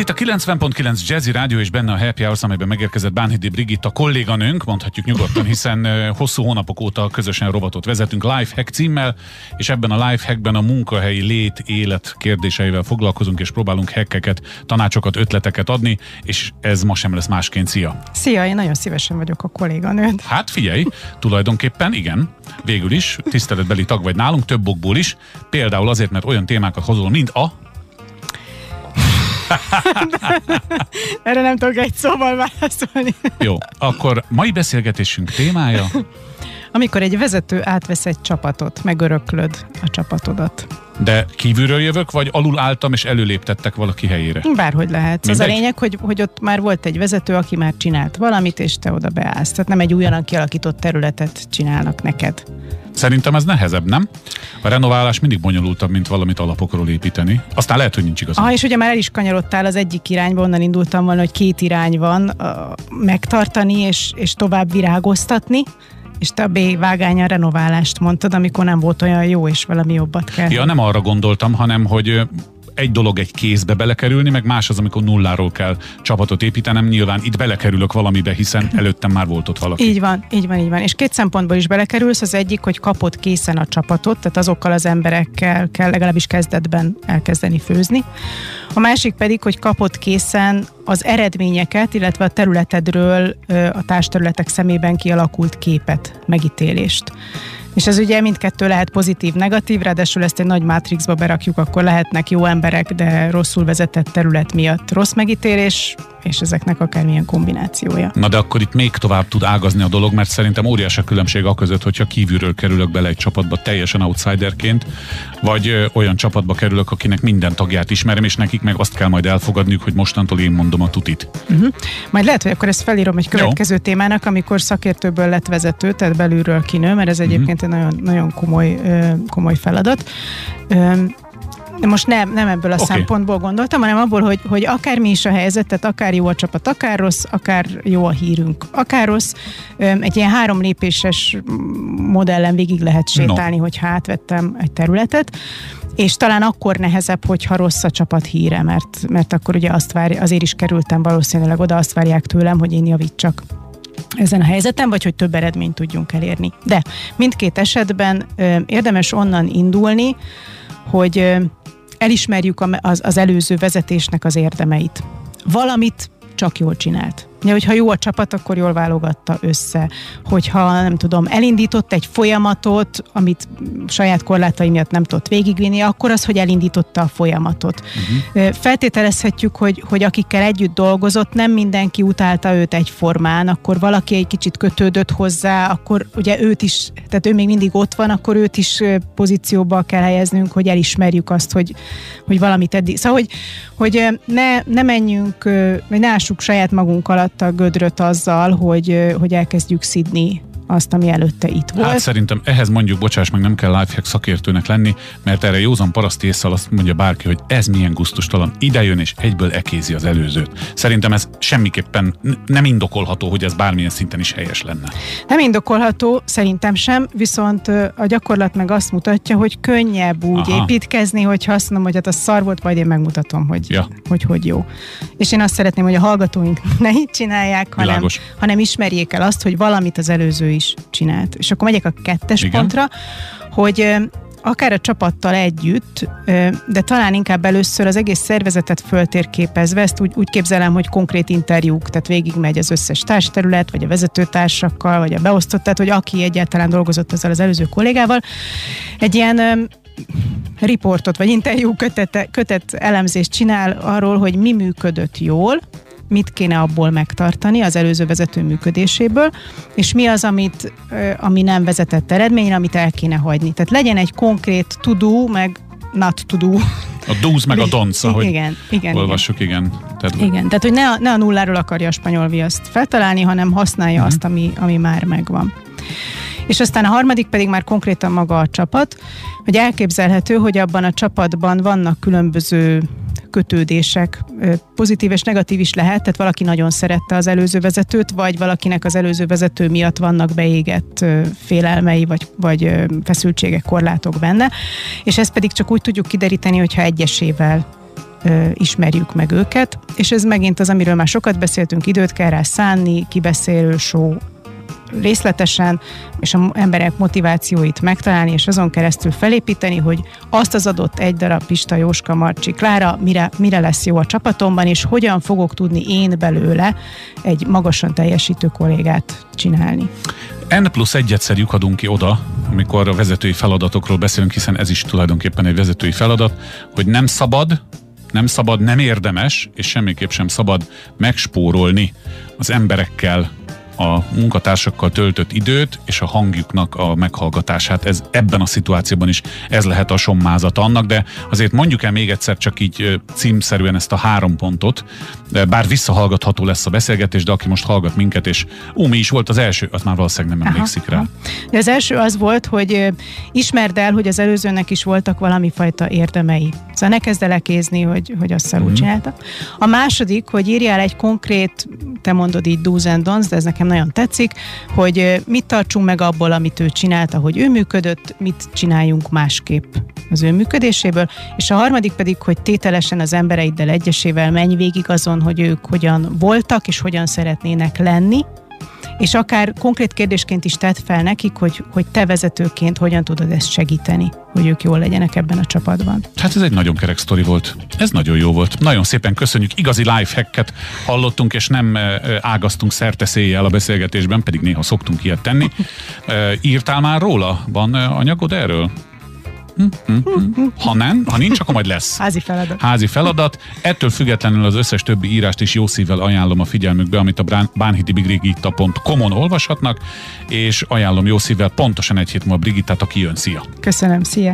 itt a 90.9 Jazzy Rádió és benne a Happy Hours, amelyben megérkezett Bánhidi Brigitta kolléganőnk, mondhatjuk nyugodtan, hiszen hosszú hónapok óta közösen robotot vezetünk Lifehack címmel, és ebben a Lifehackben a munkahelyi lét, élet kérdéseivel foglalkozunk, és próbálunk hackeket, tanácsokat, ötleteket adni, és ez ma sem lesz másként. Szia! Szia, én nagyon szívesen vagyok a kolléganőd. Hát figyelj, tulajdonképpen igen, végül is tiszteletbeli tag vagy nálunk, több okból is, például azért, mert olyan témákat hozol, mint a Erre nem tudok egy szóval válaszolni. Jó, akkor mai beszélgetésünk témája? Amikor egy vezető átvesz egy csapatot, megöröklöd a csapatodat. De kívülről jövök, vagy alul álltam és előléptettek valaki helyére? Bárhogy lehet. Az a lényeg, hogy, hogy ott már volt egy vezető, aki már csinált valamit, és te oda beállsz. Tehát nem egy újonnan kialakított területet csinálnak neked. Szerintem ez nehezebb, nem? A renoválás mindig bonyolultabb, mint valamit alapokról építeni. Aztán lehet, hogy nincs igaz. Ah, és ugye már el is kanyarodtál az egyik irányba, onnan indultam volna, hogy két irány van, megtartani és, és tovább virágoztatni, és te a B vágány a renoválást mondtad, amikor nem volt olyan jó, és valami jobbat kell. Ja, nem arra gondoltam, hanem hogy egy dolog egy kézbe belekerülni, meg más az, amikor nulláról kell csapatot építenem. Nyilván itt belekerülök valamibe, hiszen előttem már volt ott valaki. Így van, így van, így van. És két szempontból is belekerülsz. Az egyik, hogy kapod készen a csapatot, tehát azokkal az emberekkel kell legalábbis kezdetben elkezdeni főzni. A másik pedig, hogy kapod készen az eredményeket, illetve a területedről a társterületek szemében kialakult képet, megítélést. És ez ugye mindkettő lehet pozitív, negatív, ráadásul ezt egy nagy mátrixba berakjuk, akkor lehetnek jó emberek, de rosszul vezetett terület miatt rossz megítélés, és ezeknek akármilyen kombinációja. Na de akkor itt még tovább tud ágazni a dolog, mert szerintem óriási a különbség a között, hogyha kívülről kerülök bele egy csapatba teljesen outsiderként, vagy olyan csapatba kerülök, akinek minden tagját ismerem, és nekik meg azt kell majd elfogadniuk, hogy mostantól én mondom a tutit. Uh-huh. Majd lehet, hogy akkor ezt felírom egy következő Jó. témának, amikor szakértőből lett vezető, tehát belülről kinő, mert ez mhm. egyébként uh-huh. egy nagyon, nagyon komoly, komoly feladat. De most nem, nem ebből a okay. szempontból gondoltam, hanem abból, hogy, hogy akár mi is a helyzet, tehát akár jó a csapat, akár rossz, akár jó a hírünk, akár rossz, egy ilyen három lépéses modellen végig lehet sétálni, no. hogyha átvettem egy területet és talán akkor nehezebb, hogyha rossz a csapat híre, mert, mert akkor ugye azt várja, azért is kerültem valószínűleg oda, azt várják tőlem, hogy én javítsak ezen a helyzeten, vagy hogy több eredményt tudjunk elérni. De mindkét esetben ö, érdemes onnan indulni, hogy ö, elismerjük az, az előző vezetésnek az érdemeit. Valamit csak jól csinált. Ja, hogyha jó a csapat, akkor jól válogatta össze. Hogyha, nem tudom, elindított egy folyamatot, amit saját korlátai miatt nem tudott végigvinni, akkor az, hogy elindította a folyamatot. Uh-huh. Feltételezhetjük, hogy, hogy akikkel együtt dolgozott, nem mindenki utálta őt egyformán, akkor valaki egy kicsit kötődött hozzá, akkor ugye őt is, tehát ő még mindig ott van, akkor őt is pozícióba kell helyeznünk, hogy elismerjük azt, hogy, hogy valamit eddig. Szóval, hogy, hogy ne, ne menjünk, vagy ne ássuk saját magunk alatt a gödröt azzal, hogy, hogy elkezdjük szidni azt, ami előtte itt volt. Hát szerintem ehhez mondjuk, bocsáss meg, nem kell lifehack szakértőnek lenni, mert erre józan paraszti észsal azt mondja bárki, hogy ez milyen gusztustalan, ide jön és egyből ekézi az előzőt. Szerintem ez semmiképpen nem indokolható, hogy ez bármilyen szinten is helyes lenne. Nem indokolható, szerintem sem, viszont a gyakorlat meg azt mutatja, hogy könnyebb úgy Aha. építkezni, hogy azt mondom, hogy hát a szar volt, majd én megmutatom, hogy, ja. hogy hogy jó. És én azt szeretném, hogy a hallgatóink ne így csinálják, hanem, hanem ismerjék el azt, hogy valamit az előző is csinált. És akkor megyek a kettes Igen. pontra, hogy akár a csapattal együtt, de talán inkább először az egész szervezetet föltérképezve, ezt úgy, úgy képzelem, hogy konkrét interjúk, tehát végigmegy az összes társterület, vagy a vezetőtársakkal, vagy a beosztott, tehát hogy aki egyáltalán dolgozott ezzel az előző kollégával, egy ilyen riportot, vagy interjú kötet, kötet elemzést csinál arról, hogy mi működött jól, mit kéne abból megtartani az előző vezető működéséből, és mi az, amit, ami nem vezetett eredményre, amit el kéne hagyni. Tehát legyen egy konkrét tudó, meg not to do. A do's meg a don'ts, ahogy igen, igen, olvassuk, igen. igen. Tehát... Igen, tehát hogy ne a, ne a nulláról akarja a spanyol viaszt feltalálni, hanem használja uh-huh. azt, ami, ami már megvan. És aztán a harmadik pedig már konkrétan maga a csapat, hogy elképzelhető, hogy abban a csapatban vannak különböző kötődések, pozitív és negatív is lehet, tehát valaki nagyon szerette az előző vezetőt, vagy valakinek az előző vezető miatt vannak beégett félelmei, vagy, vagy feszültségek, korlátok benne, és ezt pedig csak úgy tudjuk kideríteni, hogyha egyesével ismerjük meg őket, és ez megint az, amiről már sokat beszéltünk, időt kell rá szánni, kibeszélő show, részletesen, és az emberek motivációit megtalálni, és azon keresztül felépíteni, hogy azt az adott egy darab Pista, Jóska, Marcsi, Klára, mire, mire lesz jó a csapatomban, és hogyan fogok tudni én belőle egy magasan teljesítő kollégát csinálni. N plusz egyszer lyukadunk ki oda, amikor a vezetői feladatokról beszélünk, hiszen ez is tulajdonképpen egy vezetői feladat, hogy nem szabad, nem szabad, nem érdemes, és semmiképp sem szabad megspórolni az emberekkel a munkatársakkal töltött időt és a hangjuknak a meghallgatását. Ez ebben a szituációban is ez lehet a sommázat annak, de azért mondjuk el még egyszer csak így címszerűen ezt a három pontot, bár visszahallgatható lesz a beszélgetés, de aki most hallgat minket, és ó, mi is volt az első, az már valószínűleg nem emlékszik aha, rá. Aha. De az első az volt, hogy ismerd el, hogy az előzőnek is voltak valami fajta érdemei. Szóval ne kezd el ekézni, hogy, hogy azt szarul mm. csináltak. A második, hogy írjál egy konkrét, te mondod így do's and don'ts, de ez nekem nagyon tetszik, hogy mit tartsunk meg abból, amit ő csinált, ahogy ő működött, mit csináljunk másképp az ő működéséből, és a harmadik pedig, hogy tételesen az embereiddel egyesével menj végig azon, hogy ők hogyan voltak és hogyan szeretnének lenni, és akár konkrét kérdésként is tett fel nekik, hogy, hogy te vezetőként hogyan tudod ezt segíteni, hogy ők jól legyenek ebben a csapatban. Hát ez egy nagyon kerek sztori volt. Ez nagyon jó volt. Nagyon szépen köszönjük. Igazi lifehacket hallottunk, és nem ágaztunk szerteszéjjel a beszélgetésben, pedig néha szoktunk ilyet tenni. Írtál már róla? Van anyagod erről? Ha nem, ha nincs, akkor majd lesz. Házi feladat. Házi feladat. Ettől függetlenül az összes többi írást is jó szívvel ajánlom a figyelmükbe, amit a bánhidi-brigita.com-on olvashatnak, és ajánlom jó szívvel pontosan egy hét múlva Brigittát, aki jön. Szia! Köszönöm, szia!